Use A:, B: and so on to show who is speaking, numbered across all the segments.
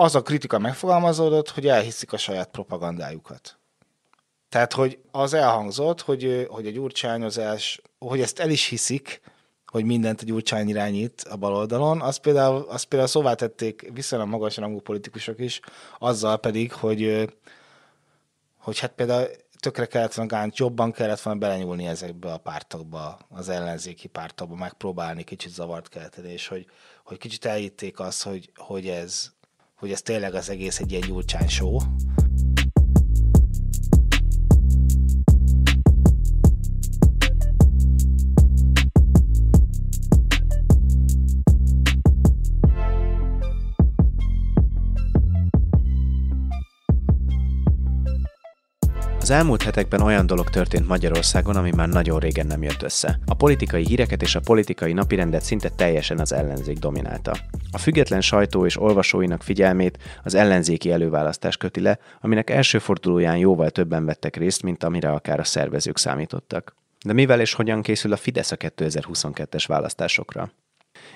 A: az a kritika megfogalmazódott, hogy elhiszik a saját propagandájukat. Tehát, hogy az elhangzott, hogy, hogy a gyurcsányozás, hogy ezt el is hiszik, hogy mindent a gyurcsány irányít a baloldalon, azt például, azt például szóvá tették viszonylag magas rangú politikusok is, azzal pedig, hogy, hogy hát például tökre kellett volna, jobban kellett volna belenyúlni ezekbe a pártokba, az ellenzéki pártokba, megpróbálni kicsit zavart kelteni, és hogy, hogy kicsit elhitték azt, hogy, hogy, ez, hogy ez tényleg az egész egy ilyen gyurcsány show,
B: Az elmúlt hetekben olyan dolog történt Magyarországon, ami már nagyon régen nem jött össze. A politikai híreket és a politikai napirendet szinte teljesen az ellenzék dominálta. A független sajtó és olvasóinak figyelmét az ellenzéki előválasztás köti le, aminek első fordulóján jóval többen vettek részt, mint amire akár a szervezők számítottak. De mivel és hogyan készül a Fidesz a 2022-es választásokra?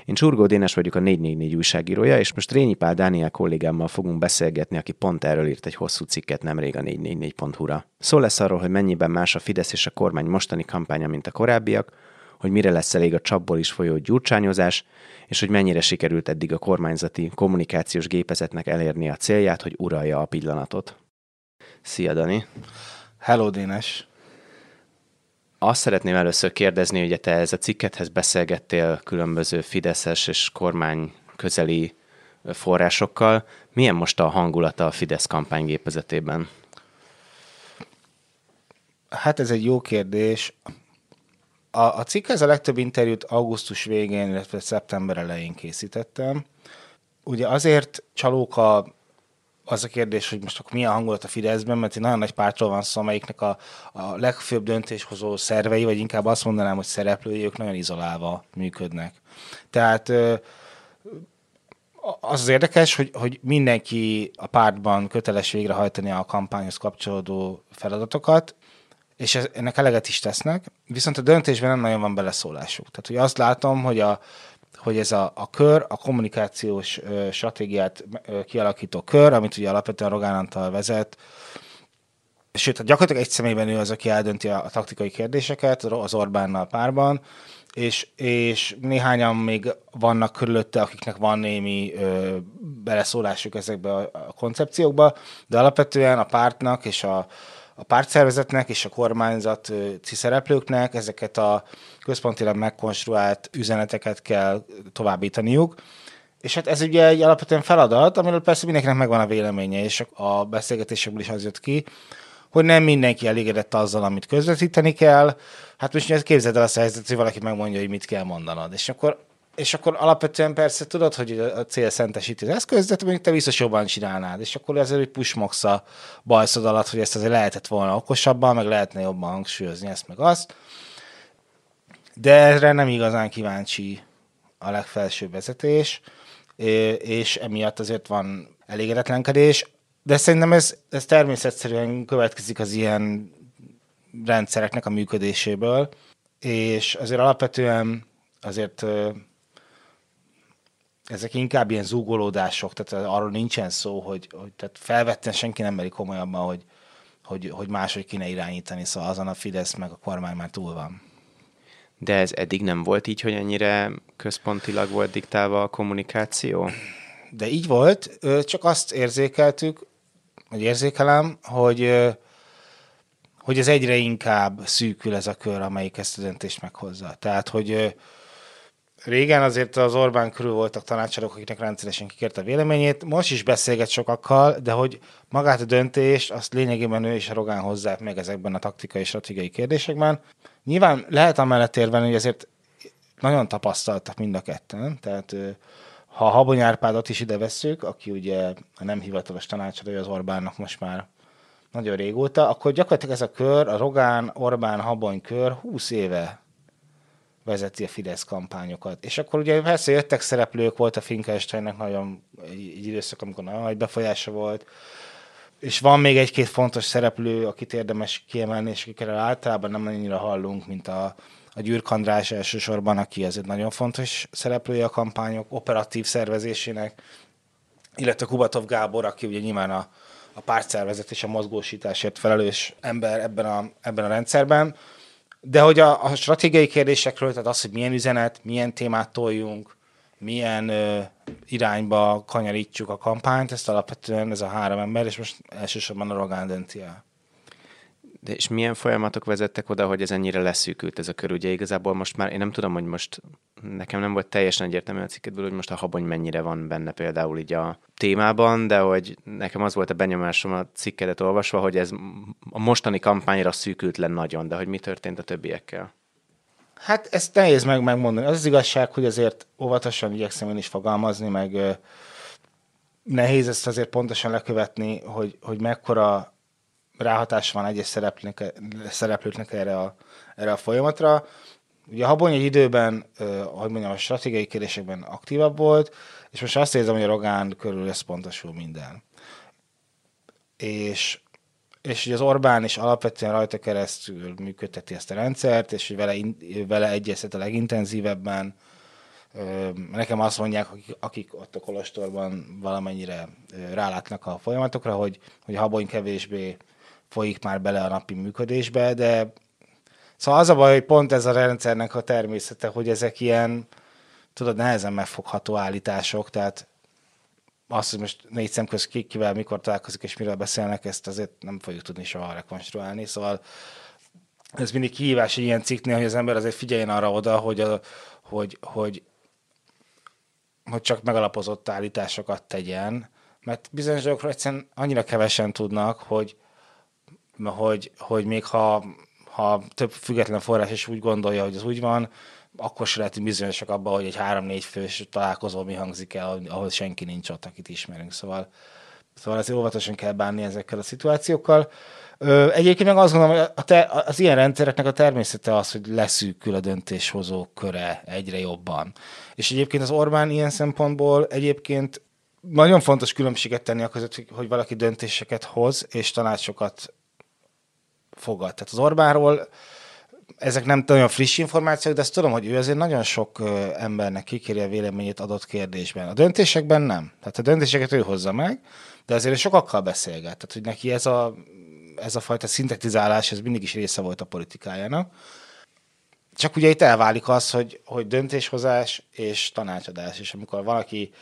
B: Én Csurgó Dénes vagyok a 444 újságírója, és most Rényi Pál Dániel kollégámmal fogunk beszélgetni, aki pont erről írt egy hosszú cikket nemrég a 444.hu-ra. Szó lesz arról, hogy mennyiben más a Fidesz és a kormány mostani kampánya, mint a korábbiak, hogy mire lesz elég a csapból is folyó gyurcsányozás, és hogy mennyire sikerült eddig a kormányzati kommunikációs gépezetnek elérni a célját, hogy uralja a pillanatot. Szia, Dani!
A: Hello, Dénes!
B: Azt szeretném először kérdezni, hogy te ez a cikkethez beszélgettél különböző Fideszes és kormány közeli forrásokkal. Milyen most a hangulata a Fidesz kampánygépezetében?
A: Hát ez egy jó kérdés. A, a cikkhez a legtöbb interjút augusztus végén, illetve szeptember elején készítettem. Ugye azért csalók a az a kérdés, hogy most akkor milyen hangulat a Fideszben, mert egy nagyon nagy pártról van szó, amelyiknek a, a legfőbb döntéshozó szervei, vagy inkább azt mondanám, hogy szereplői, ők nagyon izolálva működnek. Tehát az az érdekes, hogy, hogy mindenki a pártban köteles végrehajtani a kampányhoz kapcsolódó feladatokat, és ez, ennek eleget is tesznek, viszont a döntésben nem nagyon van beleszólásuk. Tehát, hogy azt látom, hogy a, hogy ez a, a kör, a kommunikációs ö, stratégiát ö, kialakító kör, amit ugye alapvetően Rogán Antal vezet, sőt, hát gyakorlatilag egy személyben ő az, aki eldönti a, a taktikai kérdéseket az Orbánnal párban, és, és néhányan még vannak körülötte, akiknek van némi ö, beleszólásuk ezekbe a, a koncepciókba, de alapvetően a pártnak és a, a pártszervezetnek és a kormányzati szereplőknek ezeket a központilag megkonstruált üzeneteket kell továbbítaniuk. És hát ez ugye egy alapvetően feladat, amiről persze mindenkinek megvan a véleménye, és a beszélgetésekből is az jött ki, hogy nem mindenki elégedett azzal, amit közvetíteni kell. Hát most képzeld el azt a helyzetet, hogy valaki megmondja, hogy mit kell mondanod. És akkor és akkor alapvetően persze tudod, hogy a cél szentesíti az eszköz, de mondjuk te biztos jobban csinálnád, és akkor ezért hogy pushmogsz a bajszod alatt, hogy ezt azért lehetett volna okosabban, meg lehetne jobban hangsúlyozni ezt meg azt. De erre nem igazán kíváncsi a legfelsőbb vezetés, és emiatt azért van elégedetlenkedés, de szerintem ez, ez természetszerűen következik az ilyen rendszereknek a működéséből, és azért alapvetően azért ezek inkább ilyen zúgolódások, tehát arról nincsen szó, hogy, hogy tehát felvetten senki nem meri komolyabban, hogy, hogy, hogy máshogy kéne irányítani, szóval azon a Fidesz meg a kormány már túl van.
B: De ez eddig nem volt így, hogy ennyire központilag volt diktálva a kommunikáció?
A: De így volt, csak azt érzékeltük, vagy érzékelem, hogy, hogy ez egyre inkább szűkül ez a kör, amelyik ezt a döntést meghozza. Tehát, hogy Régen azért az Orbán körül voltak tanácsadók, akiknek rendszeresen kikérte a véleményét. Most is beszélget sokakkal, de hogy magát a döntést, azt lényegében ő és a Rogán hozzák meg ezekben a taktikai és stratégiai kérdésekben. Nyilván lehet amellett érvelni, hogy azért nagyon tapasztaltak mind a ketten, tehát ha Habony Árpádot is ide vesszük, aki ugye a nem hivatalos tanácsadója az Orbánnak most már nagyon régóta, akkor gyakorlatilag ez a kör, a Rogán, Orbán, Habony kör 20 éve vezeti a Fidesz kampányokat. És akkor ugye persze jöttek szereplők, volt a Finkelsteinnek nagyon egy, egy időszak, amikor nagyon nagy befolyása volt, és van még egy-két fontos szereplő, akit érdemes kiemelni, és akikről általában nem annyira hallunk, mint a, a Gyürk András elsősorban, aki egy nagyon fontos szereplője a kampányok operatív szervezésének. illetve Kubatov Gábor, aki ugye nyilván a, a pártszervezet és a mozgósításért felelős ember ebben a, ebben a rendszerben. De hogy a, a stratégiai kérdésekről, tehát az, hogy milyen üzenet, milyen témát toljunk, milyen ö, irányba kanyarítsuk a kampányt, ezt alapvetően ez a három ember, és most elsősorban a Rogán dönti el.
B: De és milyen folyamatok vezettek oda, hogy ez ennyire leszűkült ez a kör? Ugye igazából most már én nem tudom, hogy most nekem nem volt teljesen egyértelmű a cikketből, hogy most a habony mennyire van benne például így a témában, de hogy nekem az volt a benyomásom a cikkedet olvasva, hogy ez a mostani kampányra szűkült le nagyon, de hogy mi történt a többiekkel?
A: Hát ezt nehéz meg megmondani. Az az igazság, hogy azért óvatosan igyekszem én is fogalmazni, meg nehéz ezt azért pontosan lekövetni, hogy, hogy mekkora ráhatás van egyes szereplőknek, szereplőknek erre a, erre a folyamatra. Ugye Habony egy időben, ö, hogy mondjam, a stratégiai kérdésekben aktívabb volt, és most azt érzem, hogy a Rogán körül összpontosul minden. És és ugye az Orbán is alapvetően rajta keresztül működteti ezt a rendszert, és hogy vele, vele egyeztet a legintenzívebben. Nekem azt mondják, akik, akik ott a Kolostorban valamennyire rálátnak a folyamatokra, hogy, hogy Habony kevésbé folyik már bele a napi működésbe, de szóval az a baj, hogy pont ez a rendszernek a természete, hogy ezek ilyen, tudod, nehezen megfogható állítások, tehát azt, hogy most négy szem köz ki, kivel mikor találkozik és miről beszélnek, ezt azért nem fogjuk tudni soha rekonstruálni. Szóval ez mindig kihívás egy ilyen cikknél, hogy az ember azért figyeljen arra oda, hogy, a, hogy, hogy, hogy csak megalapozott állításokat tegyen, mert bizonyos dolgokról egyszerűen annyira kevesen tudnak, hogy, hogy, hogy még ha, ha több független forrás is úgy gondolja, hogy az úgy van, akkor se lehetünk bizonyosak abban, hogy egy három-négy fős találkozó mi hangzik el, ahol senki nincs ott, akit ismerünk. Szóval, szóval azért óvatosan kell bánni ezekkel a szituációkkal. Egyébként meg azt gondolom, hogy a te, az ilyen rendszereknek a természete az, hogy leszűkül a döntéshozó köre egyre jobban. És egyébként az Orbán ilyen szempontból egyébként nagyon fontos különbséget tenni a között, hogy valaki döntéseket hoz, és tanácsokat fogad. Tehát az Orbánról ezek nem nagyon friss információk, de azt tudom, hogy ő azért nagyon sok embernek kikéri a véleményét adott kérdésben. A döntésekben nem. Tehát a döntéseket ő hozza meg, de azért sokakkal beszélget. Tehát, hogy neki ez a, ez a fajta szintetizálás, ez mindig is része volt a politikájának. Csak ugye itt elválik az, hogy, hogy döntéshozás és tanácsadás, és amikor valaki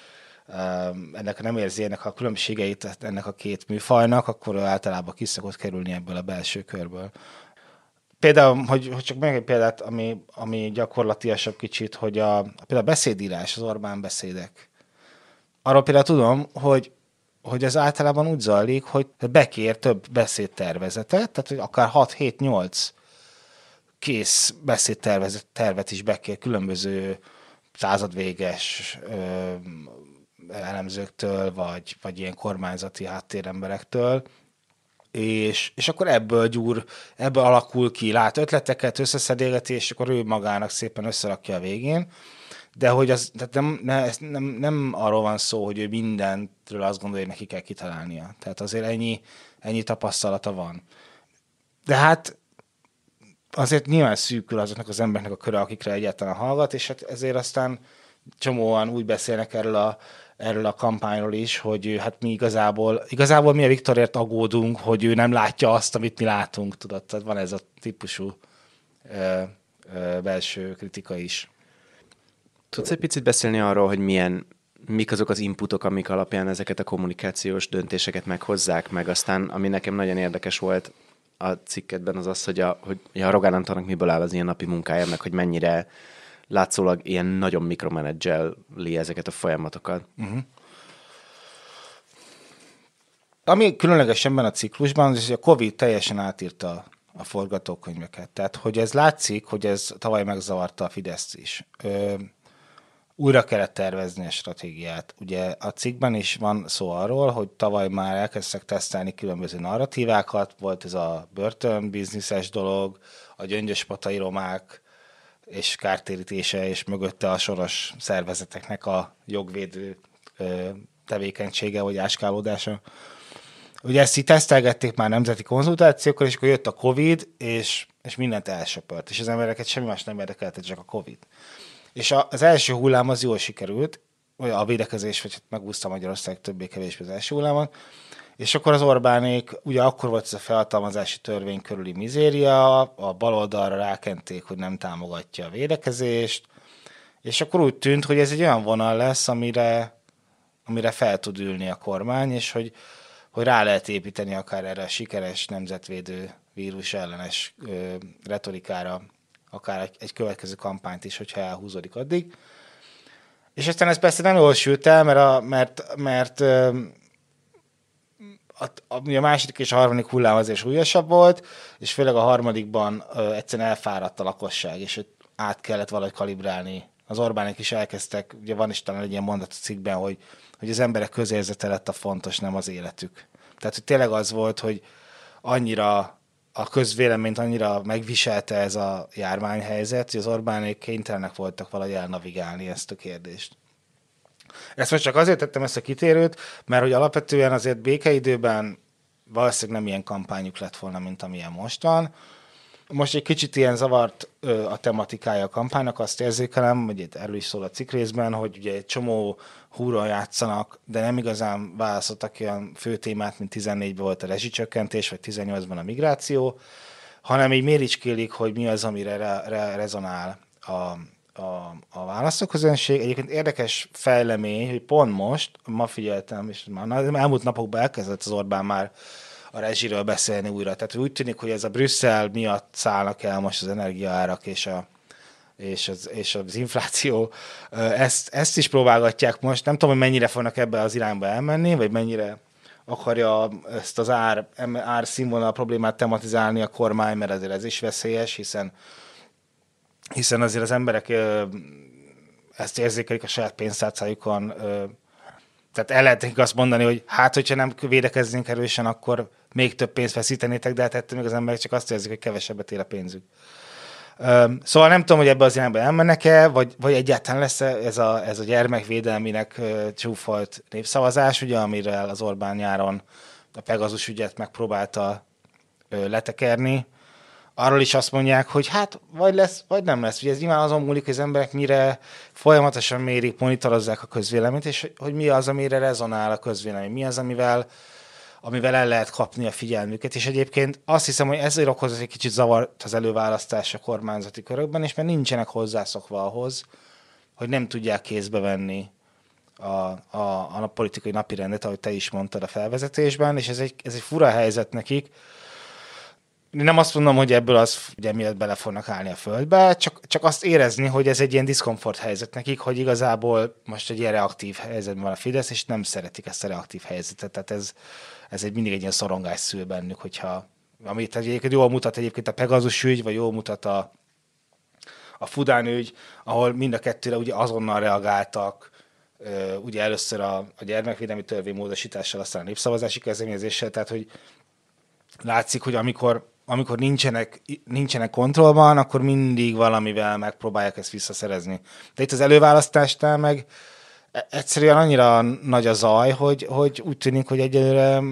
A: ennek nem érzi ennek a különbségeit ennek a két műfajnak, akkor általában ki szokott kerülni ebből a belső körből. Például, hogy, hogy csak meg egy példát, ami, ami gyakorlatiasabb kicsit, hogy a, például a beszédírás, az Orbán beszédek. Arról például tudom, hogy hogy ez általában úgy zajlik, hogy bekér több beszédtervezetet, tehát hogy akár 6-7-8 kész tervet is bekér különböző századvéges ö, elemzőktől, vagy, vagy ilyen kormányzati háttéremberektől, és, és akkor ebből gyúr, ebből alakul ki, lát ötleteket, összeszedéleti, és akkor ő magának szépen összerakja a végén. De hogy az, tehát nem, ne, nem, nem arról van szó, hogy ő mindentről azt gondolja, hogy neki kell kitalálnia. Tehát azért ennyi, ennyi tapasztalata van. De hát azért nyilván szűkül azoknak az embereknek a köre, akikre egyáltalán hallgat, és hát ezért aztán csomóan úgy beszélnek erről a erről a kampányról is, hogy hát mi igazából, igazából mi a Viktorért aggódunk, hogy ő nem látja azt, amit mi látunk, tudod, tehát van ez a típusú ö, ö, belső kritika is.
B: Tudsz egy picit beszélni arról, hogy milyen, mik azok az inputok, amik alapján ezeket a kommunikációs döntéseket meghozzák, meg aztán, ami nekem nagyon érdekes volt a cikketben, az az, hogy a, hogy a Rogán Antalnak miből áll az ilyen napi munkája, meg hogy mennyire látszólag ilyen nagyon mikromenedzseli ezeket a folyamatokat. Uh-huh.
A: Ami különleges ebben a ciklusban, az, hogy a Covid teljesen átírta a forgatókönyveket. Tehát, hogy ez látszik, hogy ez tavaly megzavarta a Fidesz is. Ö, újra kellett tervezni a stratégiát. Ugye a cikkben is van szó arról, hogy tavaly már elkezdtek tesztelni különböző narratívákat, volt ez a börtön bizniszes dolog, a gyöngyös patai romák, és kártérítése, és mögötte a soros szervezeteknek a jogvédő tevékenysége, vagy áskálódása. Ugye ezt így tesztelgették már nemzeti konzultációkkal, és akkor jött a Covid, és, és mindent elsöpört, és az embereket semmi más nem érdekelte, csak a Covid. És a, az első hullám az jól sikerült, a védekezés, vagy hát megúszta Magyarország többé-kevésbé az első hullámot, és akkor az Orbánék, ugye akkor volt ez a felhatalmazási törvény körüli mizéria, a baloldalra rákenték, hogy nem támogatja a védekezést, és akkor úgy tűnt, hogy ez egy olyan vonal lesz, amire, amire fel tud ülni a kormány, és hogy, hogy rá lehet építeni akár erre a sikeres nemzetvédő vírus ellenes ö, retorikára, akár egy következő kampányt is, hogyha elhúzódik addig. És aztán ez persze nem jól sült el, mert, a, mert, mert ö, a, a, a második és a harmadik hullám azért súlyosabb volt, és főleg a harmadikban ö, egyszerűen elfáradt a lakosság, és át kellett valahogy kalibrálni. Az Orbánik is elkezdtek, ugye van is talán egy ilyen mondat a cikkben, hogy, hogy az emberek közérzete lett a fontos, nem az életük. Tehát, hogy tényleg az volt, hogy annyira a közvéleményt annyira megviselte ez a járványhelyzet, hogy az Orbánék kénytelenek voltak valahogy elnavigálni ezt a kérdést. Ezt most csak azért tettem ezt a kitérőt, mert hogy alapvetően azért békeidőben valószínűleg nem ilyen kampányuk lett volna, mint amilyen most van. Most egy kicsit ilyen zavart ö, a tematikája a kampánynak, azt érzékelem, hogy itt erről is szól a cikk részben, hogy ugye egy csomó húron játszanak, de nem igazán választottak olyan fő témát, mint 14-ben volt a rezsicsökkentés, vagy 18-ban a migráció, hanem így méricskélik, hogy mi az, amire re, re, rezonál a, a, a választóközönség. Egyébként érdekes fejlemény, hogy pont most, ma figyeltem, és már elmúlt napokban elkezdett az Orbán már a rezsiről beszélni újra. Tehát úgy tűnik, hogy ez a Brüsszel miatt szállnak el most az energiaárak és a, és az, és az infláció, ezt, ezt is próbálgatják most. Nem tudom, hogy mennyire fognak ebbe az irányba elmenni, vagy mennyire akarja ezt az ár, ár színvonal problémát tematizálni a kormány, mert azért ez is veszélyes, hiszen, hiszen azért az emberek ezt érzékelik a saját pénztárcájukon, tehát el lehet azt mondani, hogy hát, hogyha nem védekeznénk erősen, akkor még több pénzt veszítenétek, de hát ettől még az emberek csak azt érzik, hogy kevesebbet ér a pénzük. Szóval nem tudom, hogy ebbe az irányba elmennek-e, vagy, vagy egyáltalán lesz -e ez a, ez a gyermekvédelminek csúfolt népszavazás, ugye, amire az Orbán nyáron a Pegazus ügyet megpróbálta letekerni. Arról is azt mondják, hogy hát vagy lesz, vagy nem lesz. Ugye ez nyilván azon múlik, hogy az emberek mire folyamatosan mérik, monitorozzák a közvéleményt, és hogy mi az, amire rezonál a közvélemény, mi az, amivel amivel el lehet kapni a figyelmüket, és egyébként azt hiszem, hogy ezért okoz egy kicsit zavart az előválasztás a kormányzati körökben, és mert nincsenek hozzászokva ahhoz, hogy nem tudják kézbe venni a, a, a politikai napirendet, ahogy te is mondtad a felvezetésben, és ez egy, ez egy fura helyzet nekik. Nem azt mondom, hogy ebből az ugye miatt bele fognak állni a földbe, csak, csak azt érezni, hogy ez egy ilyen diszkomfort helyzet nekik, hogy igazából most egy ilyen reaktív helyzetben van a Fidesz, és nem szeretik ezt a reaktív helyzetet. Tehát ez, ez egy mindig egy ilyen szorongás szül bennük, hogyha amit egyébként jól mutat egyébként a Pegazus ügy, vagy jól mutat a, a Fudán ügy, ahol mind a kettőre ugye azonnal reagáltak, ugye először a, a gyermekvédelmi törvény módosítással, aztán a népszavazási kezdeményezéssel, tehát hogy látszik, hogy amikor, amikor nincsenek, nincsenek kontrollban, akkor mindig valamivel megpróbálják ezt visszaszerezni. De itt az előválasztásnál meg egyszerűen annyira nagy a zaj, hogy, hogy úgy tűnik, hogy egyelőre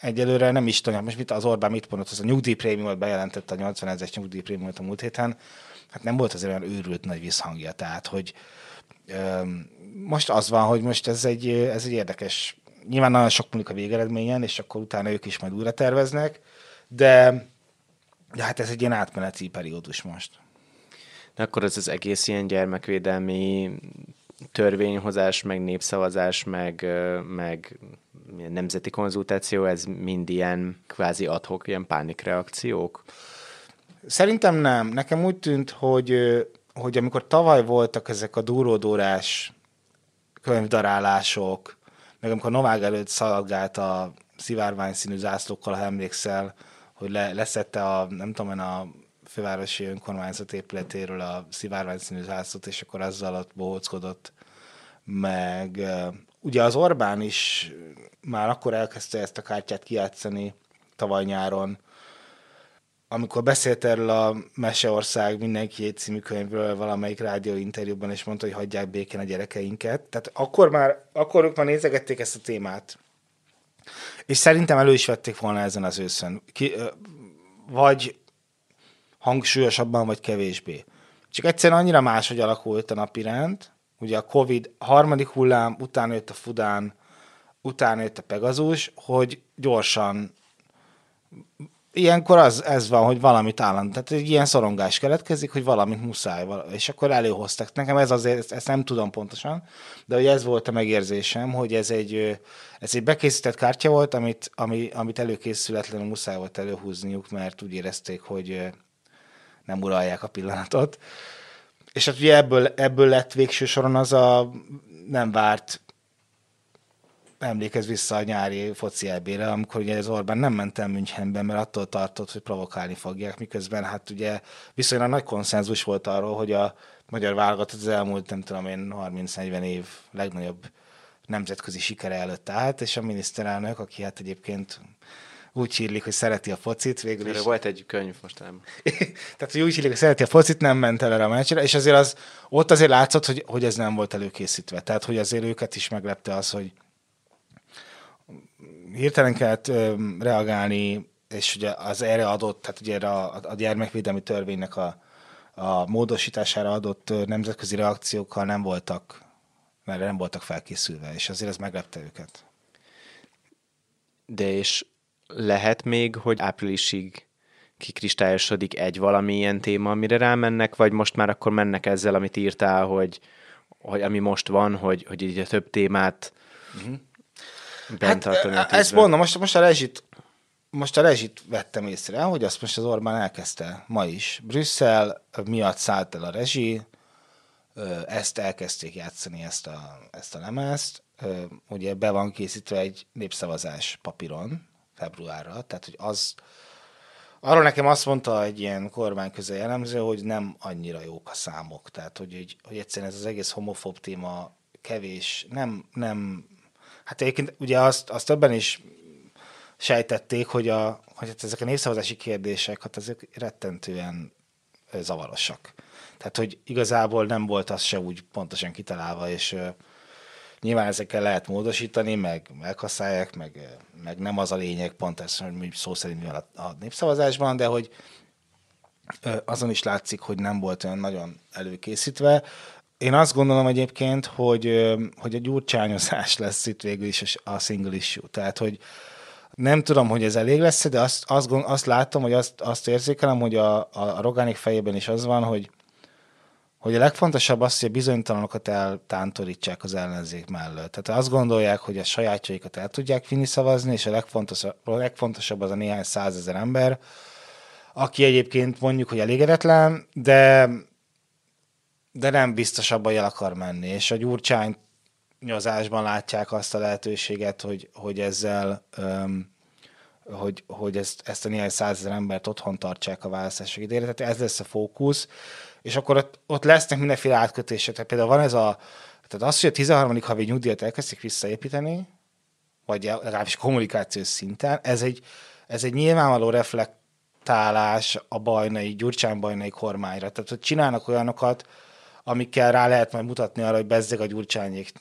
A: egyelőre nem is tudom, most mit az Orbán mit mondott, az a nyugdíjprémiumot bejelentette a 80 ezeres nyugdíjprémiumot a múlt héten, hát nem volt azért olyan őrült nagy visszhangja, tehát hogy öm, most az van, hogy most ez egy, ez egy érdekes, nyilván nagyon sok múlik a végeredményen, és akkor utána ők is majd újra terveznek, de, de hát ez egy ilyen átmeneti periódus most.
B: De akkor ez az egész ilyen gyermekvédelmi törvényhozás, meg népszavazás, meg, meg nemzeti konzultáció, ez mind ilyen kvázi adhok, ilyen pánikreakciók?
A: Szerintem nem. Nekem úgy tűnt, hogy, hogy amikor tavaly voltak ezek a duródórás könyvdarálások, meg amikor Novág előtt szaladgált a szivárvány színű zászlókkal, ha emlékszel, hogy le, leszette a, nem tudom a fővárosi önkormányzat épületéről a szivárvány színű zászlót, és akkor azzal ott bohóckodott. Meg ugye az Orbán is már akkor elkezdte ezt a kártyát kijátszani tavaly nyáron, amikor beszélt erről a Meseország mindenki című könyvről valamelyik rádióinterjúban, és mondta, hogy hagyják békén a gyerekeinket. Tehát akkor már, akkor ők már nézegették ezt a témát. És szerintem elő is vették volna ezen az őszön. Ki, vagy hangsúlyosabban, vagy kevésbé. Csak egyszerűen annyira máshogy alakult a napi rend, ugye a Covid harmadik hullám, utána jött a Fudán, utána jött a Pegazus, hogy gyorsan ilyenkor az, ez van, hogy valamit állandó, tehát egy ilyen szorongás keletkezik, hogy valamit muszáj, és akkor előhoztak. Nekem ez azért, ezt nem tudom pontosan, de hogy ez volt a megérzésem, hogy ez egy, ez egy bekészített kártya volt, amit, ami, amit előkészületlenül muszáj volt előhúzniuk, mert úgy érezték, hogy nem uralják a pillanatot. És hát ugye ebből, ebből lett végső soron az a nem várt emlékez vissza a nyári foci elbére, amikor ugye az Orbán nem ment el Münchenbe, mert attól tartott, hogy provokálni fogják, miközben hát ugye viszonylag nagy konszenzus volt arról, hogy a magyar válogatott az elmúlt, nem tudom én, 30-40 év legnagyobb nemzetközi sikere előtt állt, és a miniszterelnök, aki hát egyébként úgy hírlik, hogy szereti a focit, végül is.
B: volt egy könyv most nem.
A: Tehát, hogy úgy hírlik, hogy szereti a focit, nem ment el erre a meccsre, és azért az, ott azért látszott, hogy, hogy ez nem volt előkészítve. Tehát, hogy azért őket is meglepte az, hogy hirtelen kellett ö, reagálni, és ugye az erre adott, tehát ugye a, a gyermekvédelmi törvénynek a, a módosítására adott nemzetközi reakciókkal nem voltak, mert nem voltak felkészülve, és azért ez meglepte őket.
B: De és lehet még, hogy áprilisig kikristályosodik egy valamilyen téma, amire rámennek, vagy most már akkor mennek ezzel, amit írtál, hogy, hogy ami most van, hogy, hogy így a több témát uh-huh
A: bent hát, tartani a Ezt mondom, most, most a rezsit most a rezsit vettem észre, hogy azt most az Orbán elkezdte ma is. Brüsszel miatt szállt el a rezsi, ezt elkezdték játszani, ezt a, ezt a lemezt. Ugye be van készítve egy népszavazás papíron februárra, tehát hogy az, arról nekem azt mondta egy ilyen kormányközel jellemző, hogy nem annyira jók a számok, tehát hogy, hogy egyszerűen ez az egész homofób téma kevés, nem, nem Hát egyébként ugye azt, azt többen is sejtették, hogy, a, hogy hát ezek a népszavazási kérdések, hát ezek rettentően zavarosak. Tehát, hogy igazából nem volt az se úgy pontosan kitalálva, és nyilván ezekkel lehet módosítani, meg megkaszálják, meg, meg nem az a lényeg, pont ez, hogy szó szerint mi van a, a népszavazásban, de hogy uh, azon is látszik, hogy nem volt olyan nagyon előkészítve. Én azt gondolom egyébként, hogy, hogy a gyurcsányozás lesz itt végül is a single issue. Tehát, hogy nem tudom, hogy ez elég lesz, de azt, azt, azt látom, hogy azt, azt érzékelem, hogy a, a Rogánik fejében is az van, hogy, hogy a legfontosabb az, hogy a bizonytalanokat eltántorítsák az ellenzék mellett. Tehát azt gondolják, hogy a sajátjaikat el tudják vinni szavazni, és a legfontosabb, a legfontosabb az a néhány százezer ember, aki egyébként mondjuk, hogy elégedetlen, de de nem biztos abban, el akar menni. És a gyurcsány nyozásban látják azt a lehetőséget, hogy, hogy ezzel um, hogy, hogy ezt, ezt a néhány százezer embert otthon tartsák a választások idejére. Tehát ez lesz a fókusz, és akkor ott, ott lesznek mindenféle átkötések. Tehát például van ez a, tehát az, hogy a 13. havi nyugdíjat elkezdik visszaépíteni, vagy legalábbis kommunikációs szinten, ez egy, ez egy nyilvánvaló reflektálás a bajnai, Gyurcsán bajnai kormányra. Tehát, hogy csinálnak olyanokat, amikkel rá lehet majd mutatni arra, hogy bezzeg a gyurcsányék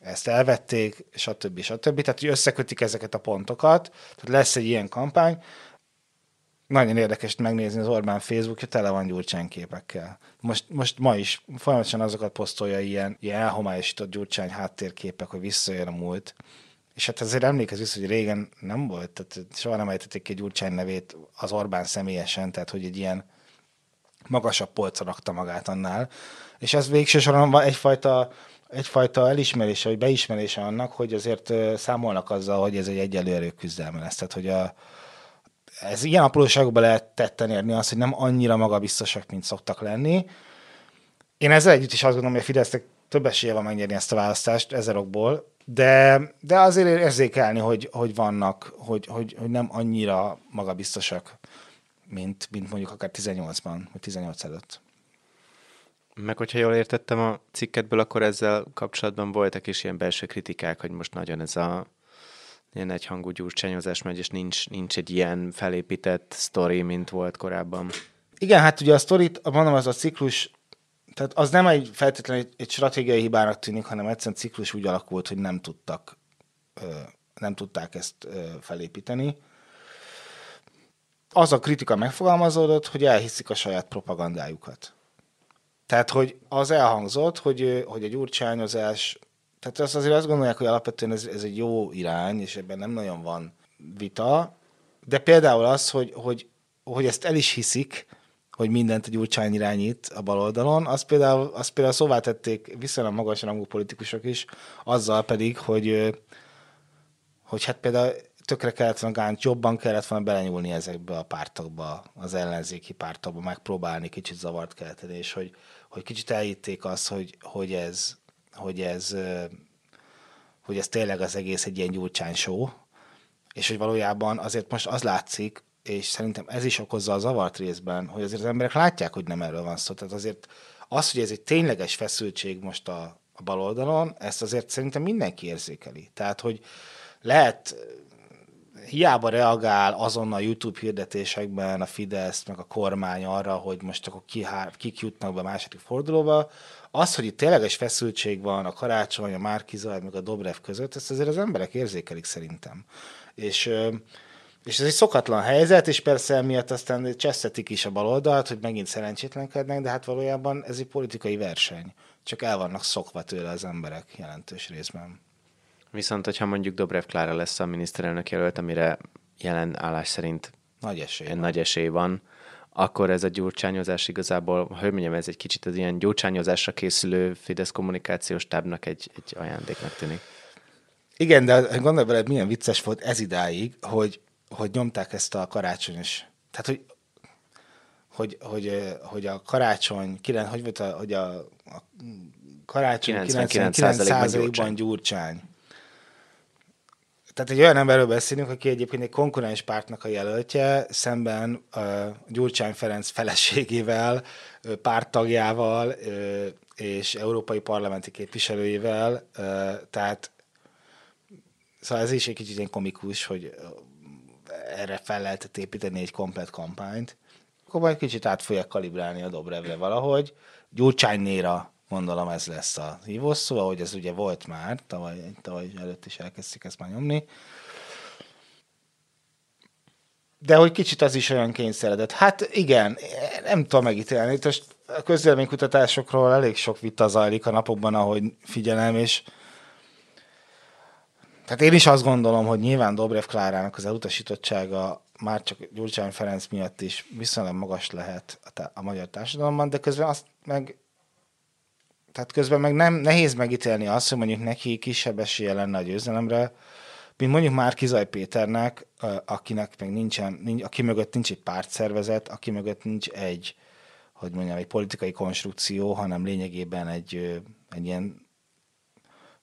A: ezt elvették, stb. stb. Tehát, hogy összekötik ezeket a pontokat, tehát lesz egy ilyen kampány, nagyon érdekes megnézni az Orbán Facebookja, tele van gyurcsány képekkel. Most, most ma is folyamatosan azokat posztolja ilyen, ilyen elhomályosított gyurcsány háttérképek, hogy visszajön a múlt. És hát azért emlékez vissza, hogy régen nem volt, tehát soha nem ejtették ki gyurcsány nevét az Orbán személyesen, tehát hogy egy ilyen magasabb polcra rakta magát annál. És ez végső soron egyfajta, egyfajta elismerése, vagy beismerése annak, hogy azért számolnak azzal, hogy ez egy egyelő erők küzdelme lesz. Tehát, hogy a, ez ilyen apróságokban lehet tetten érni azt, hogy nem annyira magabiztosak, mint szoktak lenni. Én ezzel együtt is azt gondolom, hogy a Fidesznek több esélye van megnyerni ezt a választást ezer okból, de, de azért érzékelni, hogy, hogy vannak, hogy, hogy, hogy nem annyira magabiztosak mint, mint mondjuk akár 18-ban, vagy 18 előtt.
B: Meg hogyha jól értettem a cikketből, akkor ezzel kapcsolatban voltak is ilyen belső kritikák, hogy most nagyon ez a ilyen egyhangú gyurcsányozás megy, és nincs, nincs egy ilyen felépített sztori, mint volt korábban.
A: Igen, hát ugye a sztorit, mondom, az a ciklus, tehát az nem egy feltétlenül egy, egy stratégiai hibának tűnik, hanem egyszerűen ciklus úgy alakult, hogy nem tudtak, nem tudták ezt felépíteni az a kritika megfogalmazódott, hogy elhiszik a saját propagandájukat. Tehát, hogy az elhangzott, hogy, hogy a gyurcsányozás, tehát azt azért azt gondolják, hogy alapvetően ez, ez egy jó irány, és ebben nem nagyon van vita, de például az, hogy, hogy, hogy ezt el is hiszik, hogy mindent a Gyurcsány irányít a baloldalon, azt például, azt például szóvá tették viszonylag magas rangú politikusok is, azzal pedig, hogy, hogy hát például tökre kellett volna gánt, jobban kellett volna belenyúlni ezekbe a pártokba, az ellenzéki pártokba, megpróbálni kicsit zavart kelteni, és hogy, hogy kicsit elhitték azt, hogy, hogy ez, hogy ez, hogy ez tényleg az egész egy ilyen gyurcsány show, és hogy valójában azért most az látszik, és szerintem ez is okozza a zavart részben, hogy azért az emberek látják, hogy nem erről van szó. Tehát azért az, hogy ez egy tényleges feszültség most a, a baloldalon, ezt azért szerintem mindenki érzékeli. Tehát, hogy lehet hiába reagál azon YouTube hirdetésekben a Fidesz, meg a kormány arra, hogy most akkor ki, kik jutnak be a második fordulóba, az, hogy itt tényleges feszültség van a Karácsony, a Márkizaj, meg a Dobrev között, ezt azért az emberek érzékelik szerintem. És és ez egy szokatlan helyzet, és persze miatt aztán csesztetik is a baloldalt, hogy megint szerencsétlenkednek, de hát valójában ez egy politikai verseny. Csak el vannak szokva tőle az emberek jelentős részben.
B: Viszont, hogyha mondjuk Dobrev Klára lesz a miniszterelnök jelölt, amire jelen állás szerint
A: nagy esély, van.
B: nagy esély van, akkor ez a gyurcsányozás igazából, hogy mondjam, ez egy kicsit az ilyen gyurcsányozásra készülő Fidesz kommunikációs tábnak egy, egy ajándéknak tűnik.
A: Igen, de gondolj bele, milyen vicces volt ez idáig, hogy hogy nyomták ezt a karácsonyos, tehát hogy hogy, hogy, hogy a karácsony, hogy volt a, hogy a, a karácsony 99%-ban gyurcsány. Tehát egy olyan emberről beszélünk, aki egyébként egy konkurens pártnak a jelöltje, szemben uh, Gyurcsány Ferenc feleségével, párttagjával uh, és európai parlamenti képviselőjével. Uh, tehát szóval ez is egy kicsit ilyen komikus, hogy erre fel lehetett építeni egy komplet kampányt, akkor majd kicsit át fogják kalibrálni a Dobrevre valahogy. Gyurcsánynéra gondolom ez lesz a hívószó, ahogy ez ugye volt már, tavaly, tavaly előtt is elkezdték ezt már nyomni. De hogy kicsit az is olyan kényszeredett. Hát igen, nem tudom megítélni. Most a közvéleménykutatásokról elég sok vita zajlik a napokban, ahogy figyelem, és tehát én is azt gondolom, hogy nyilván Dobrev Klárának az elutasítottsága már csak Gyurcsány Ferenc miatt is viszonylag magas lehet a, a magyar társadalomban, de közben azt meg tehát közben meg nem nehéz megítélni azt, hogy mondjuk neki kisebb esélye lenne a győzelemre, mint mondjuk már Kizaj Péternek, akinek meg nincsen, nincs, aki mögött nincs egy pártszervezet, aki mögött nincs egy, hogy mondjam, egy politikai konstrukció, hanem lényegében egy, egy ilyen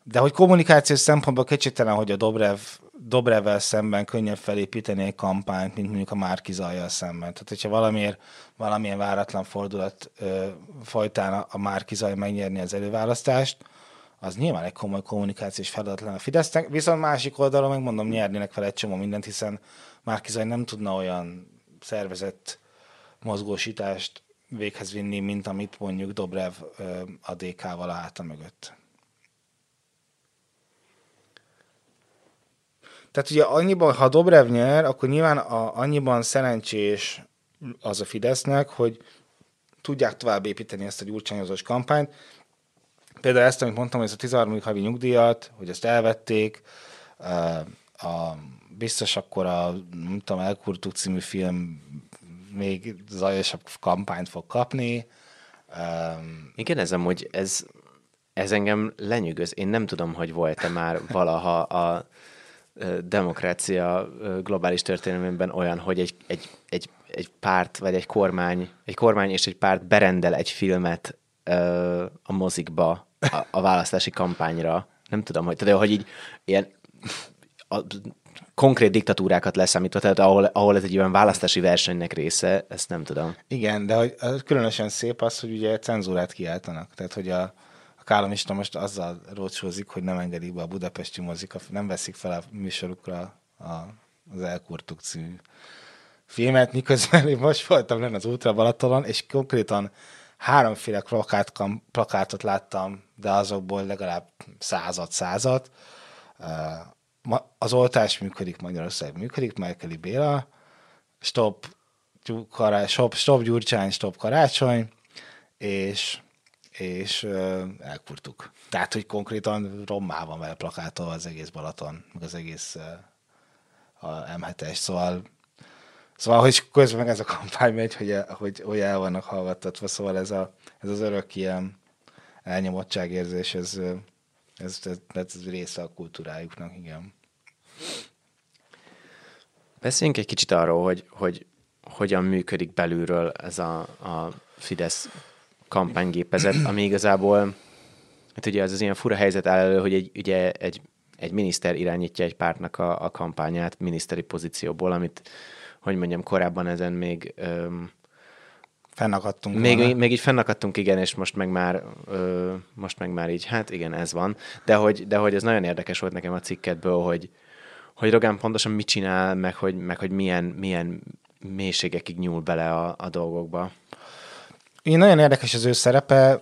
A: de hogy kommunikációs szempontból kétségtelen, hogy a Dobrev, Dobrevvel szemben könnyebb felépíteni egy kampányt, mint mondjuk a Márki Zajjal szemben. Tehát, hogyha valamiért valamilyen váratlan fordulat ö, folytán a, a Márki Zaj megnyerni az előválasztást, az nyilván egy komoly kommunikációs feladat lenne a Fidesznek, viszont másik oldalon megmondom, nyernének fel egy csomó mindent, hiszen Márki Zaj nem tudna olyan szervezett mozgósítást véghez vinni, mint amit mondjuk Dobrev ö, a DK-val a mögött. Tehát ugye annyiban, ha Dobrev nyer, akkor nyilván a, annyiban szerencsés az a Fidesznek, hogy tudják tovább építeni ezt a gyurcsányozós kampányt. Például ezt, amit mondtam, hogy ez a 13. havi nyugdíjat, hogy ezt elvették, a, biztos akkor a, nem tudom, Elkurtuk című film még zajosabb kampányt fog kapni.
B: Igen, ez amúgy, ez, ez engem lenyűgöz. Én nem tudom, hogy volt-e már valaha a demokrácia globális történelmében olyan, hogy egy, egy, egy, egy párt, vagy egy kormány, egy kormány és egy párt berendel egy filmet a mozikba a, a választási kampányra. Nem tudom, hogy, tehát, hogy így ilyen a, konkrét diktatúrákat leszámítva, tehát ahol, ahol ez egy olyan választási versenynek része, ezt nem tudom.
A: Igen, de hogy, különösen szép az, hogy ugye cenzúrát kiáltanak. Tehát, hogy a, a Kálomista most azzal rócsózik, hogy nem engedik be a budapesti mozik, nem veszik fel a műsorukra a, az Elkurtuk című filmet, miközben én most voltam lenne az Ultra Balatonon, és konkrétan háromféle plakát, plakátot láttam, de azokból legalább százat, százat. Az oltás működik, Magyarország működik, Merkeli Béla, stop, stop, stop Gyurcsány, stop Karácsony, és és ö, elkurtuk. Tehát, hogy konkrétan rommá van vele plakátolva az egész Balaton, meg az egész ö, a M7-es, szóval Szóval, hogy közben meg ez a kampány megy, hogy, hogy, hogy el vannak hallgattatva, szóval ez, a, ez az örök ilyen elnyomottságérzés, ez, ez, ez, ez része a kultúrájuknak, igen.
B: Beszéljünk egy kicsit arról, hogy, hogy hogyan működik belülről ez a, a Fidesz kampánygépezet, ami igazából, hát ugye ez az ilyen fura helyzet áll elő, hogy egy, ugye egy, egy miniszter irányítja egy pártnak a, a kampányát miniszteri pozícióból, amit, hogy mondjam, korábban ezen még öm,
A: Fennakadtunk.
B: Még, még így fennakadtunk, igen, és most meg már, ö, most meg már így, hát igen, ez van. De hogy, de hogy ez nagyon érdekes volt nekem a cikketből, hogy, hogy Rogán pontosan mit csinál, meg hogy, meg hogy milyen, milyen mélységekig nyúl bele a, a dolgokba.
A: Én nagyon érdekes az ő szerepe.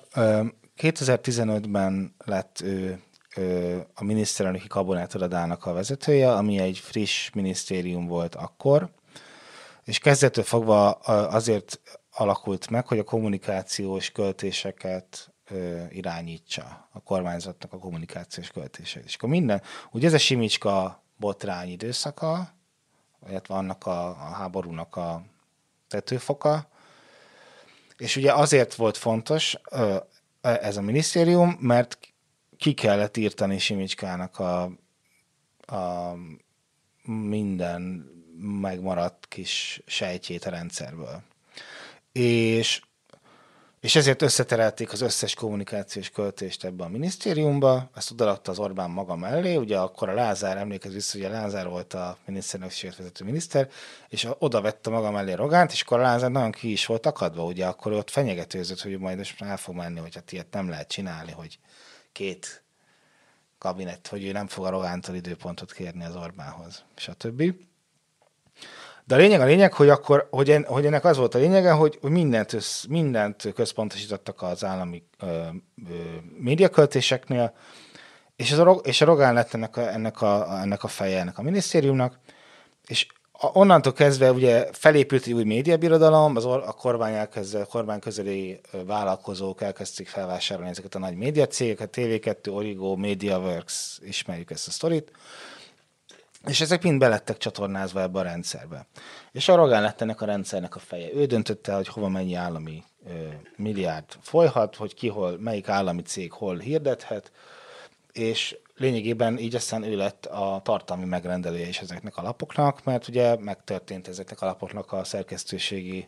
A: 2015-ben lett ő a miniszterelnöki kabinetiradának a vezetője, ami egy friss minisztérium volt akkor, és kezdettől fogva azért alakult meg, hogy a kommunikációs költéseket irányítsa a kormányzatnak a kommunikációs költéseit. És akkor minden, ugye ez a Simicska botrány időszaka, illetve annak a, a háborúnak a tetőfoka, és ugye azért volt fontos ez a minisztérium, mert ki kellett írtani Simicskának a, a minden megmaradt kis sejtjét a rendszerből. És és ezért összeterelték az összes kommunikációs költést ebbe a minisztériumba, ezt odaadta az Orbán maga mellé, ugye akkor a Lázár, emlékez vissza, hogy a Lázár volt a miniszterelnökséget vezető miniszter, és oda vette maga mellé Rogánt, és akkor a Lázár nagyon ki is volt akadva, ugye? Akkor ott fenyegetőzött, hogy majd most el fog menni, hogy hát ilyet nem lehet csinálni, hogy két kabinet, hogy ő nem fog a Rogántól időpontot kérni az Orbánhoz, stb. De a lényeg a lényeg, hogy akkor, hogy, en, hogy ennek az volt a lényege, hogy, hogy mindent, össz, mindent központosítottak az állami ö, ö, médiaköltéseknél, és, az a, és a Rogán lett ennek a, ennek, a, ennek a feje, ennek a minisztériumnak, és a, onnantól kezdve ugye felépült egy új médiabirodalom, az or, a kormány, elkezdve, a kormány közeli vállalkozók elkezdték felvásárolni ezeket a nagy médiacégeket, TV2, Origo, MediaWorks, ismerjük ezt a sztorit, és ezek mind belettek csatornázva ebbe a rendszerbe. És a Rogán lett ennek a rendszernek a feje. Ő döntötte, hogy hova mennyi állami ö, milliárd folyhat, hogy ki hol, melyik állami cég hol hirdethet, és lényegében így aztán ő lett a tartalmi megrendelője is ezeknek a lapoknak, mert ugye megtörtént ezeknek a lapoknak a szerkesztőségi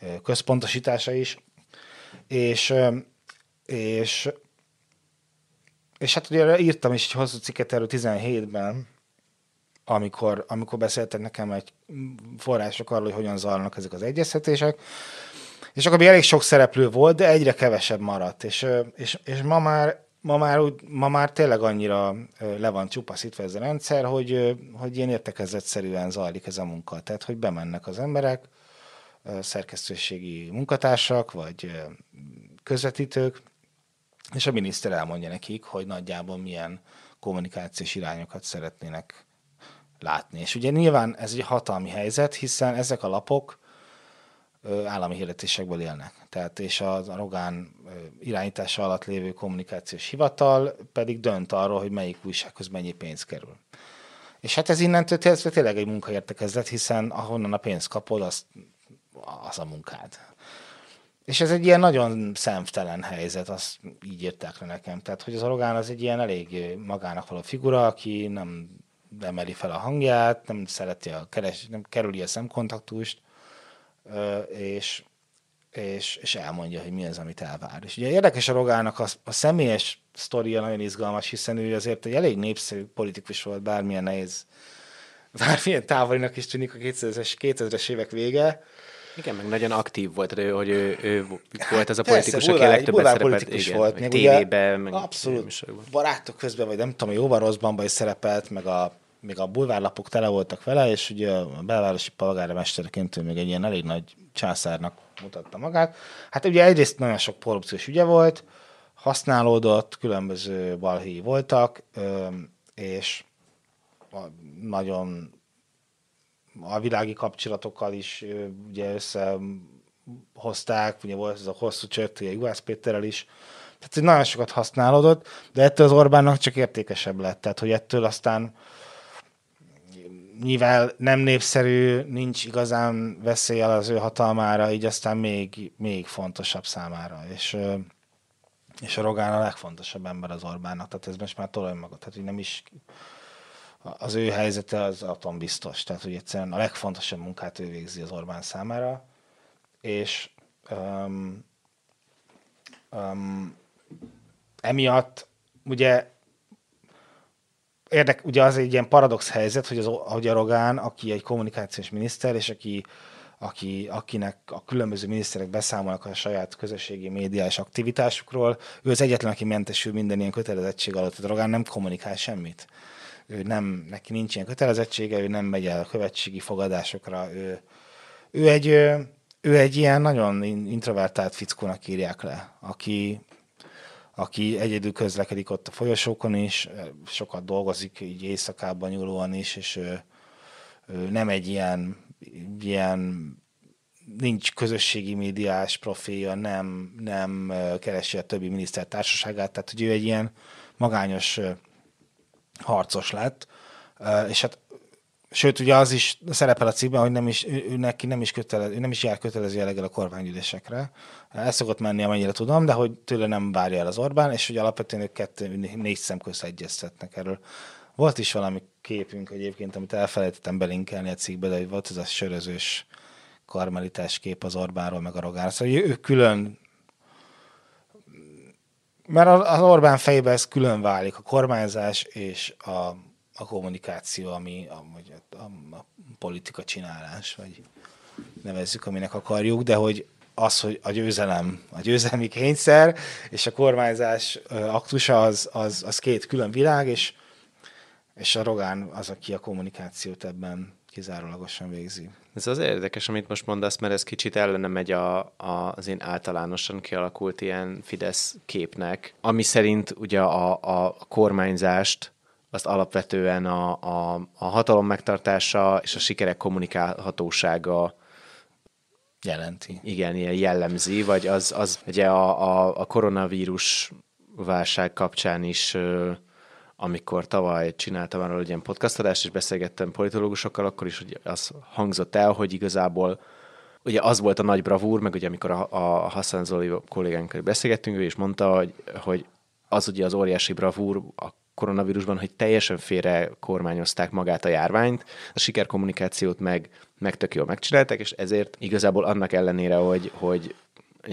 A: ö, központosítása is, és, ö, és és hát ugye írtam is egy hosszú cikket erről 17-ben, amikor, amikor beszéltek nekem egy források arról, hogy hogyan zajlanak ezek az egyeztetések, és akkor még elég sok szereplő volt, de egyre kevesebb maradt, és, és, és ma már ma már, úgy, ma már tényleg annyira le van csupaszítva ez a rendszer, hogy, hogy ilyen értekezetszerűen zajlik ez a munka. Tehát, hogy bemennek az emberek, szerkesztőségi munkatársak, vagy közvetítők, és a miniszter elmondja nekik, hogy nagyjából milyen kommunikációs irányokat szeretnének látni. És ugye nyilván ez egy hatalmi helyzet, hiszen ezek a lapok állami hirdetésekből élnek. Tehát és a Rogán irányítása alatt lévő kommunikációs hivatal pedig dönt arról, hogy melyik újsághoz mennyi pénz kerül. És hát ez innentől kezdve tényleg egy munkaértekezlet, hiszen ahonnan a pénzt kapod, az, az a munkád. És ez egy ilyen nagyon szemtelen helyzet, azt így írták le nekem. Tehát, hogy az Rogán az egy ilyen elég magának való figura, aki nem emeli fel a hangját, nem szereti a keres, nem kerüli a szemkontaktust, és, és, és elmondja, hogy mi az, amit elvár. És ugye érdekes a Rogának a, a személyes sztoria nagyon izgalmas, hiszen ő azért egy elég népszerű politikus volt, bármilyen nehéz, bármilyen távolinak is tűnik a 2000-es, 2000-es évek vége,
B: igen, meg nagyon aktív volt, hogy ő, ő, ő volt az a politikus, aki a legtöbbet szerepelt.
A: politikus igen, volt. Meg tévében, meg abszolút barátok közben, vagy nem tudom, jóval rosszban is szerepelt, meg a még a bulvárlapok tele voltak vele, és ugye a belvárosi polgármesterként ő még egy ilyen elég nagy császárnak mutatta magát. Hát ugye egyrészt nagyon sok korrupciós ügye volt, használódott, különböző balhéi voltak, és nagyon a világi kapcsolatokkal is ugye össze hozták, ugye volt ez a hosszú csörtéje Juhász Péterrel is, tehát nagyon sokat használódott, de ettől az Orbánnak csak értékesebb lett, tehát hogy ettől aztán mivel nem népszerű, nincs igazán veszélyel az ő hatalmára, így aztán még, még fontosabb számára. És, és a Rogán a legfontosabb ember az Orbánnak, tehát ez most már tolaj maga, tehát nem is az ő helyzete az atombiztos, tehát hogy egyszerűen a legfontosabb munkát ő végzi az Orbán számára, és um, um, emiatt ugye érdek, ugye az egy ilyen paradox helyzet, hogy, az, hogy a Rogán, aki egy kommunikációs miniszter, és aki, aki, akinek a különböző miniszterek beszámolnak a saját közösségi médiás aktivitásukról, ő az egyetlen, aki mentesül minden ilyen kötelezettség alatt. A Rogán nem kommunikál semmit. Ő nem, neki nincs ilyen kötelezettsége, ő nem megy el a követségi fogadásokra, ő, ő egy, ő egy ilyen nagyon introvertált fickónak írják le, aki, aki egyedül közlekedik ott a folyosókon is, sokat dolgozik így éjszakában nyúlóan is, és ő, ő nem egy ilyen, ilyen nincs közösségi médiás profilja, nem, nem keresi a többi miniszter társaságát, tehát hogy ő egy ilyen magányos harcos lett, és hát Sőt, ugye az is szerepel a cikkben, hogy nem is, ő, ő neki nem is, kötelez, ő nem is jár kötelező jelleggel a kormánygyűlésekre. El szokott menni, amennyire tudom, de hogy tőle nem várja el az Orbán, és hogy alapvetően ők kettő, négy szem közt egyeztetnek erről. Volt is valami képünk egyébként, amit elfelejtettem belinkelni a cikkbe, de volt ez a sörözős karmelitás kép az Orbánról, meg a Rogánról. Szóval ők külön mert az Orbán fejében ez külön válik, a kormányzás és a a kommunikáció, ami a, a, a politika csinálás, vagy nevezzük, aminek akarjuk, de hogy az, hogy a győzelem, a győzelmi kényszer és a kormányzás aktusa az, az, az két külön világ, és, és a Rogán az, aki a kommunikációt ebben kizárólagosan végzi.
B: Ez az érdekes, amit most mondasz, mert ez kicsit ellene megy a, a, az én általánosan kialakult ilyen Fidesz képnek, ami szerint ugye a, a kormányzást azt alapvetően a, a, a hatalom megtartása és a sikerek kommunikálhatósága
A: jelenti.
B: Igen, ilyen jellemzi, vagy az, az ugye a, a, a koronavírus válság kapcsán is, amikor tavaly csináltam arról egy ilyen podcastadást, és beszélgettem politológusokkal, akkor is hogy az hangzott el, hogy igazából ugye az volt a nagy bravúr, meg ugye amikor a, a Hassan Zoli kollégánkkal beszélgettünk, ő is mondta, hogy, hogy az ugye az óriási bravúr a koronavírusban, hogy teljesen félre kormányozták magát a járványt, a sikerkommunikációt meg, meg tök jól megcsinálták, és ezért igazából annak ellenére, hogy, hogy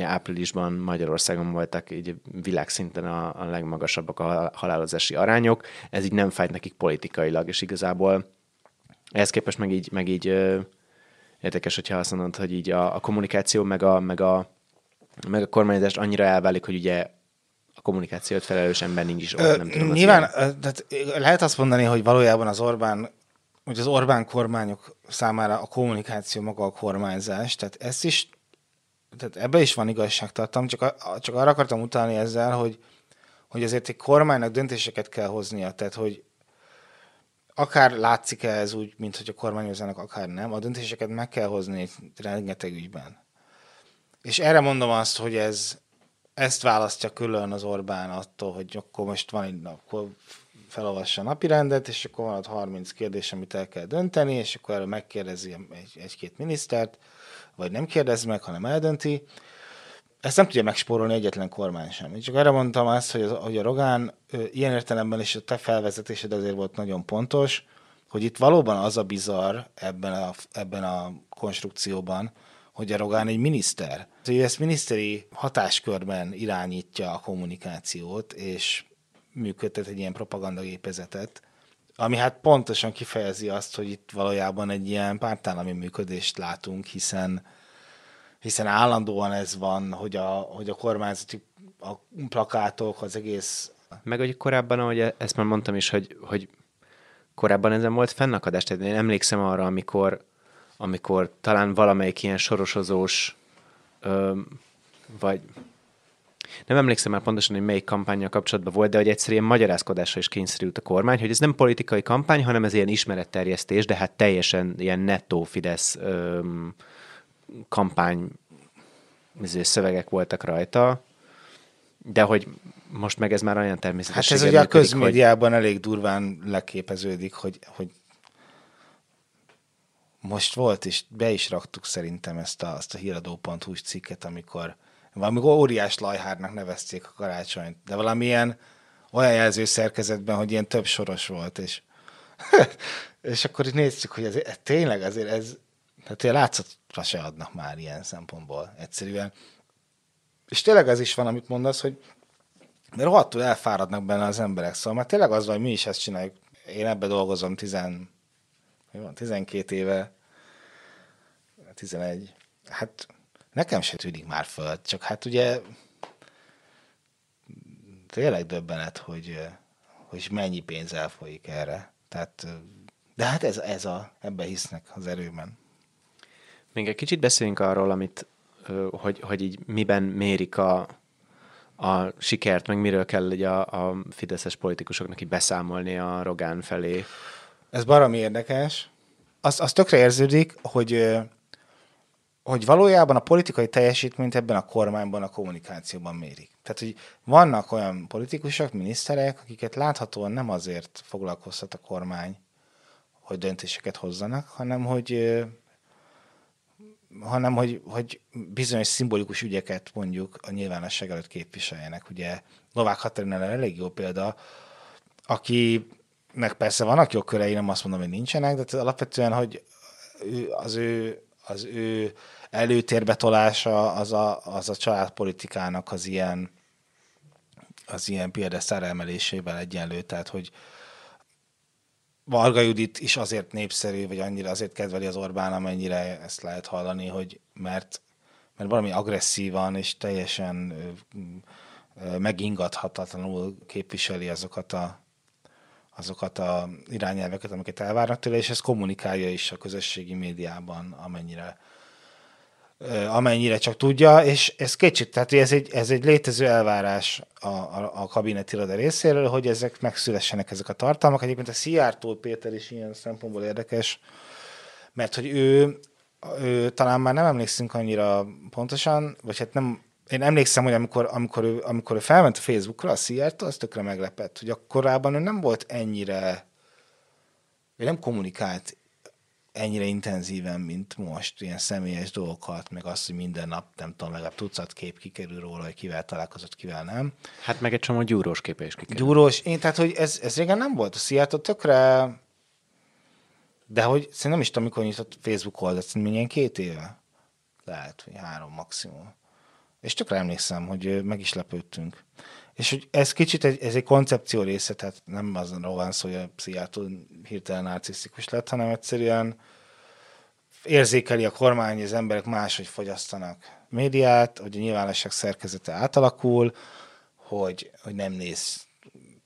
B: áprilisban Magyarországon voltak így világszinten a, a legmagasabbak a halálozási arányok, ez így nem fájt nekik politikailag, és igazából ehhez képest meg így, meg így ö, érdekes, hogyha azt mondod, hogy így a, a kommunikáció meg a, meg a, meg a kormányzást annyira elválik, hogy ugye kommunikációt felelős ember nincs is ott, nem tudom.
A: Nyilván, tehát lehet azt mondani, hogy valójában az Orbán, hogy az Orbán kormányok számára a kommunikáció maga a kormányzás, tehát ezt is, tehát ebbe is van igazságtartam, csak, a, csak arra akartam utalni ezzel, hogy, hogy azért egy kormánynak döntéseket kell hoznia, tehát hogy akár látszik-e ez úgy, mint hogy a kormányozónak, akár nem, a döntéseket meg kell hozni rengeteg ügyben. És erre mondom azt, hogy ez, ezt választja külön az Orbán attól, hogy akkor most van egy nap, akkor felolvassa a napi rendet, és akkor van ott 30 kérdés, amit el kell dönteni, és akkor erről megkérdezi egy, egy-két minisztert, vagy nem kérdez meg, hanem eldönti. Ezt nem tudja megspórolni egyetlen kormány sem. Én csak arra mondtam azt, hogy, az, hogy a Rogán ilyen értelemben is a te felvezetésed azért volt nagyon pontos, hogy itt valóban az a bizarr ebben a, ebben a konstrukcióban, hogy a Rogán egy miniszter. Ő ezt miniszteri hatáskörben irányítja a kommunikációt, és működtet egy ilyen propagandagépezetet, ami hát pontosan kifejezi azt, hogy itt valójában egy ilyen pártállami működést látunk, hiszen hiszen állandóan ez van, hogy a, hogy a kormányzati a plakátok, az egész...
B: Meg hogy korábban, ahogy ezt már mondtam is, hogy, hogy korábban ezen volt fennakadás, tehát én emlékszem arra, amikor amikor talán valamelyik ilyen sorosozós, ö, vagy nem emlékszem már pontosan, hogy melyik kampányjal kapcsolatban volt, de hogy egyszerűen magyarázkodásra is kényszerült a kormány, hogy ez nem politikai kampány, hanem ez ilyen ismeretterjesztés, de hát teljesen ilyen nettó Fidesz ö, kampány izé, szövegek voltak rajta, de hogy most meg ez már olyan természetes.
A: Hát ez ugye a közmédiában hogy... elég durván leképeződik, hogy, hogy most volt, és be is raktuk szerintem ezt a, azt a híradó.hu cikket, amikor valami óriás lajhárnak nevezték a karácsonyt, de valamilyen olyan jelző szerkezetben, hogy ilyen több soros volt, és, és akkor így nézzük, hogy ez, ez tényleg azért ez, tehát ilyen látszatra se adnak már ilyen szempontból egyszerűen. És tényleg ez is van, amit mondasz, hogy mert rohadtul elfáradnak benne az emberek, szóval már tényleg az, hogy mi is ezt csináljuk. Én ebbe dolgozom 10, 12 éve, 11. Hát nekem se tűnik már föl, csak hát ugye tényleg döbbenet, hogy, hogy mennyi pénz elfolyik erre. Tehát, de hát ez, ez a, ebben hisznek az erőben.
B: Még egy kicsit beszéljünk arról, amit, hogy, hogy így miben mérik a, a sikert, meg miről kell ugye a, a fideszes politikusoknak így beszámolni a Rogán felé.
A: Ez baromi érdekes. Az, az tökre érződik, hogy hogy valójában a politikai teljesítményt ebben a kormányban, a kommunikációban mérik. Tehát, hogy vannak olyan politikusok, miniszterek, akiket láthatóan nem azért foglalkoztat a kormány, hogy döntéseket hozzanak, hanem hogy hanem hogy, hogy bizonyos szimbolikus ügyeket mondjuk a nyilvánosság előtt képviseljenek. Ugye Novák Katarina elég jó példa, akinek persze vannak jogkörei, nem azt mondom, hogy nincsenek, de alapvetően, hogy az ő, az ő előtérbe tolása az a, az a családpolitikának az ilyen az ilyen piedesztára emelésével egyenlő, tehát hogy Varga Judit is azért népszerű, vagy annyira azért kedveli az Orbán, amennyire ezt lehet hallani, hogy mert, mert valami agresszívan és teljesen megingathatatlanul képviseli azokat a, azokat a irányelveket, amiket elvárnak tőle, és ez kommunikálja is a közösségi médiában, amennyire amennyire csak tudja, és ez kicsit, tehát ez egy, ez egy létező elvárás a, a, a kabinet iroda részéről, hogy ezek megszülessenek ezek a tartalmak. Egyébként a Szijjártó Péter is ilyen szempontból érdekes, mert hogy ő, ő talán már nem emlékszünk annyira pontosan, vagy hát nem, én emlékszem, hogy amikor, amikor, ő, amikor ő felment a Facebookra, a Szijjártó, az tökre meglepett, hogy akkorában ő nem volt ennyire, ő nem kommunikált ennyire intenzíven, mint most, ilyen személyes dolgokat, meg azt, hogy minden nap, nem tudom, legalább tucat kép kikerül róla, hogy kivel találkozott, kivel nem.
B: Hát meg egy csomó gyúrós képe is kikerül.
A: Gyúrós, én, tehát, hogy ez, ez régen nem volt. A Seattle tökre, de hogy szerintem nem is tudom, mikor nyitott Facebook oldalt, szerintem ilyen két éve. Lehet, hogy három maximum. És tökre emlékszem, hogy meg is lepődtünk. És hogy ez kicsit egy, ez egy koncepció része, tehát nem azonról van szó, hogy a Seattle hirtelen narcisztikus lett, hanem egyszerűen érzékeli a kormány, hogy az emberek máshogy fogyasztanak médiát, hogy a nyilvánosság szerkezete átalakul, hogy, hogy nem néz,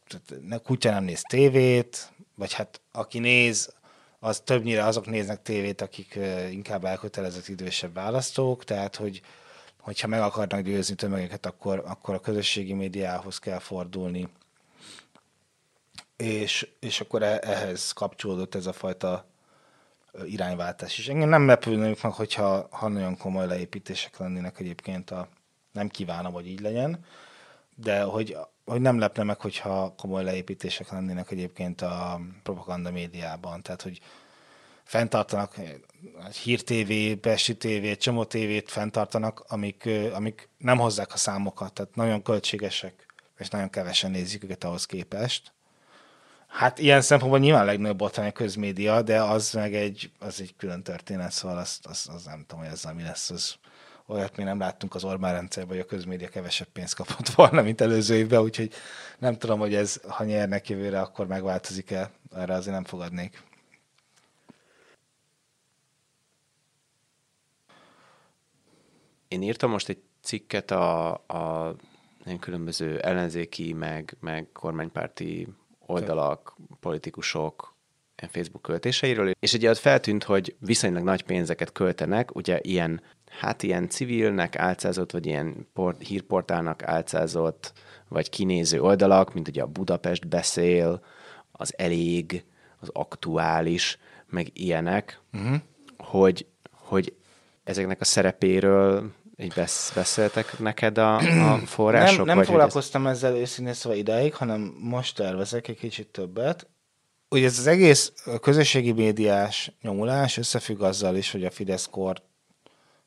A: tehát kutya nem néz tévét, vagy hát aki néz, az többnyire azok néznek tévét, akik inkább elkötelezett idősebb választók, tehát hogy hogyha meg akarnak győzni tömegeket, akkor, akkor a közösségi médiához kell fordulni. És, és akkor e, ehhez kapcsolódott ez a fajta irányváltás is. Engem nem lepülnék meg, hogyha ha nagyon komoly leépítések lennének egyébként a nem kívánom, hogy így legyen, de hogy, hogy nem lepne meg, hogyha komoly leépítések lennének egyébként a propaganda médiában. Tehát, hogy fenntartanak Hír TV, Pesti TV, csomó tévét fenntartanak, amik, amik nem hozzák a számokat, tehát nagyon költségesek, és nagyon kevesen nézik őket ahhoz képest. Hát ilyen szempontból nyilván a legnagyobb botrány a közmédia, de az meg egy, az egy külön történet, szóval azt, az, az nem tudom, hogy ezzel mi lesz. Az, olyat még nem láttunk az Orbán rendszerben, hogy a közmédia kevesebb pénzt kapott volna, mint előző évben, úgyhogy nem tudom, hogy ez, ha nyernek jövőre, akkor megváltozik-e. Erre azért nem fogadnék.
B: Én írtam most egy cikket a, a különböző ellenzéki, meg, meg kormánypárti oldalak, politikusok, Facebook költéseiről, és ugye ott feltűnt, hogy viszonylag nagy pénzeket költenek, ugye ilyen, hát ilyen civilnek álcázott, vagy ilyen port, hírportálnak álcázott, vagy kinéző oldalak, mint ugye a Budapest beszél, az elég, az aktuális, meg ilyenek, uh-huh. hogy, hogy ezeknek a szerepéről így besz- beszéltek neked a, a források?
A: Nem, nem
B: vagy
A: foglalkoztam ez... ezzel őszintén szóval ideig, hanem most tervezek egy kicsit többet. Ugye ez az egész közösségi médiás nyomulás összefügg azzal is, hogy a Fideszkor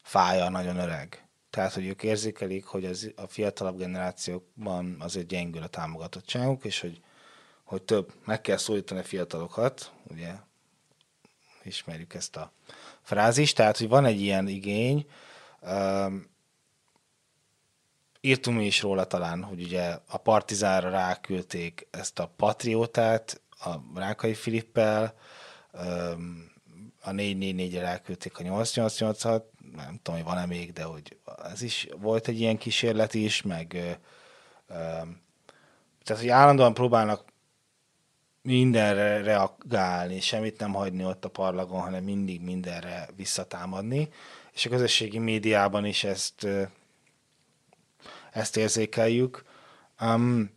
A: fája nagyon öreg. Tehát, hogy ők érzékelik, hogy az, a fiatalabb generációkban azért gyengül a támogatottságuk, és hogy, hogy több, meg kell szólítani a fiatalokat, ugye ismerjük ezt a frázist, tehát, hogy van egy ilyen igény, írtunk mi is róla talán, hogy ugye a Partizára ráküldték ezt a Patriótát, a Rákai Filippel, a 444-re ráküldték a 888-at, nem tudom, hogy van-e még, de hogy ez is volt egy ilyen kísérlet is, meg ö, tehát, hogy állandóan próbálnak mindenre reagálni, semmit nem hagyni ott a parlagon, hanem mindig mindenre visszatámadni, és a közösségi médiában is ezt, ezt érzékeljük. Um,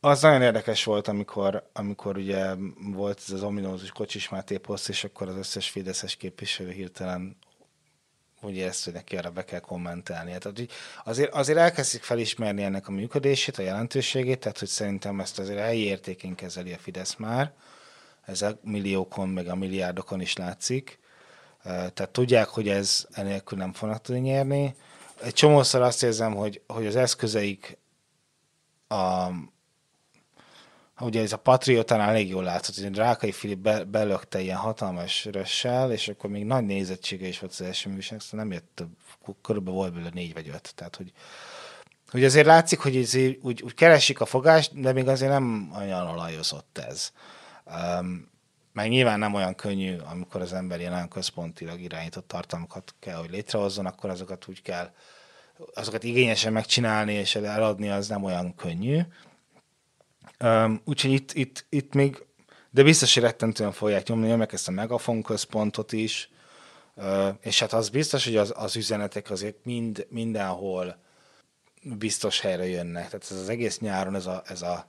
A: az nagyon érdekes volt, amikor, amikor ugye volt ez az ominózus Kocsis Máté poszt, és akkor az összes Fideszes képviselő hirtelen úgy érezte, hogy neki erre be kell kommentelni. Tehát, azért, azért elkezdik felismerni ennek a működését, a jelentőségét, tehát hogy szerintem ezt azért helyi értékén kezeli a Fidesz már, ez a milliókon, meg a milliárdokon is látszik. Tehát tudják, hogy ez enélkül nem fognak tudni nyerni. Egy csomószor azt érzem, hogy, hogy az eszközeik a, ugye ez a Patriotánál elég jól látszott, hogy Rákai Filip be, belökte ilyen hatalmas rössel, és akkor még nagy nézettsége is volt az első műsornak, szóval nem jött több, körülbelül volt belőle négy vagy öt. Tehát, hogy, hogy azért látszik, hogy ez úgy, úgy keresik a fogást, de még azért nem olyan olajozott ez. Um, meg nyilván nem olyan könnyű, amikor az ember ilyen nagyon központilag irányított tartalmakat kell, hogy létrehozzon, akkor azokat úgy kell, azokat igényesen megcsinálni és eladni, az nem olyan könnyű. Um, úgyhogy itt, itt, itt még, de biztos, hogy rettentően fogják nyomni, meg ezt a megafon központot is, uh, és hát az biztos, hogy az, az üzenetek azért mind, mindenhol biztos helyre jönnek. Tehát ez az egész nyáron ez a, ez a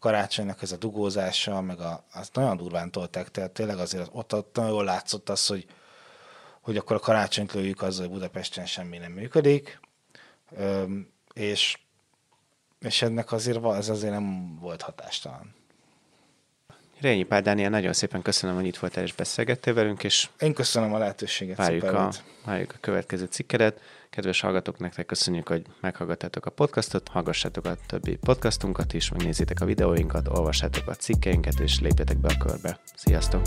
A: karácsonynak ez a dugózása, meg a, azt nagyon durván tolták, tehát tényleg azért ott, ott nagyon jól látszott az, hogy, hogy akkor a karácsonyt lőjük azzal, hogy Budapesten semmi nem működik, Üm, és és ennek azért, ez azért nem volt hatástalan.
B: Rényi Pál Dániel, nagyon szépen köszönöm, hogy itt voltál és beszélgettél velünk, és
A: én köszönöm a lehetőséget.
B: Várjuk, a, várjuk a következő cikkedet. Kedves hallgatók, nektek köszönjük, hogy meghallgattátok a podcastot, hallgassátok a többi podcastunkat is, megnézzétek a videóinkat, olvassátok a cikkeinket, és lépjetek be a körbe. Sziasztok!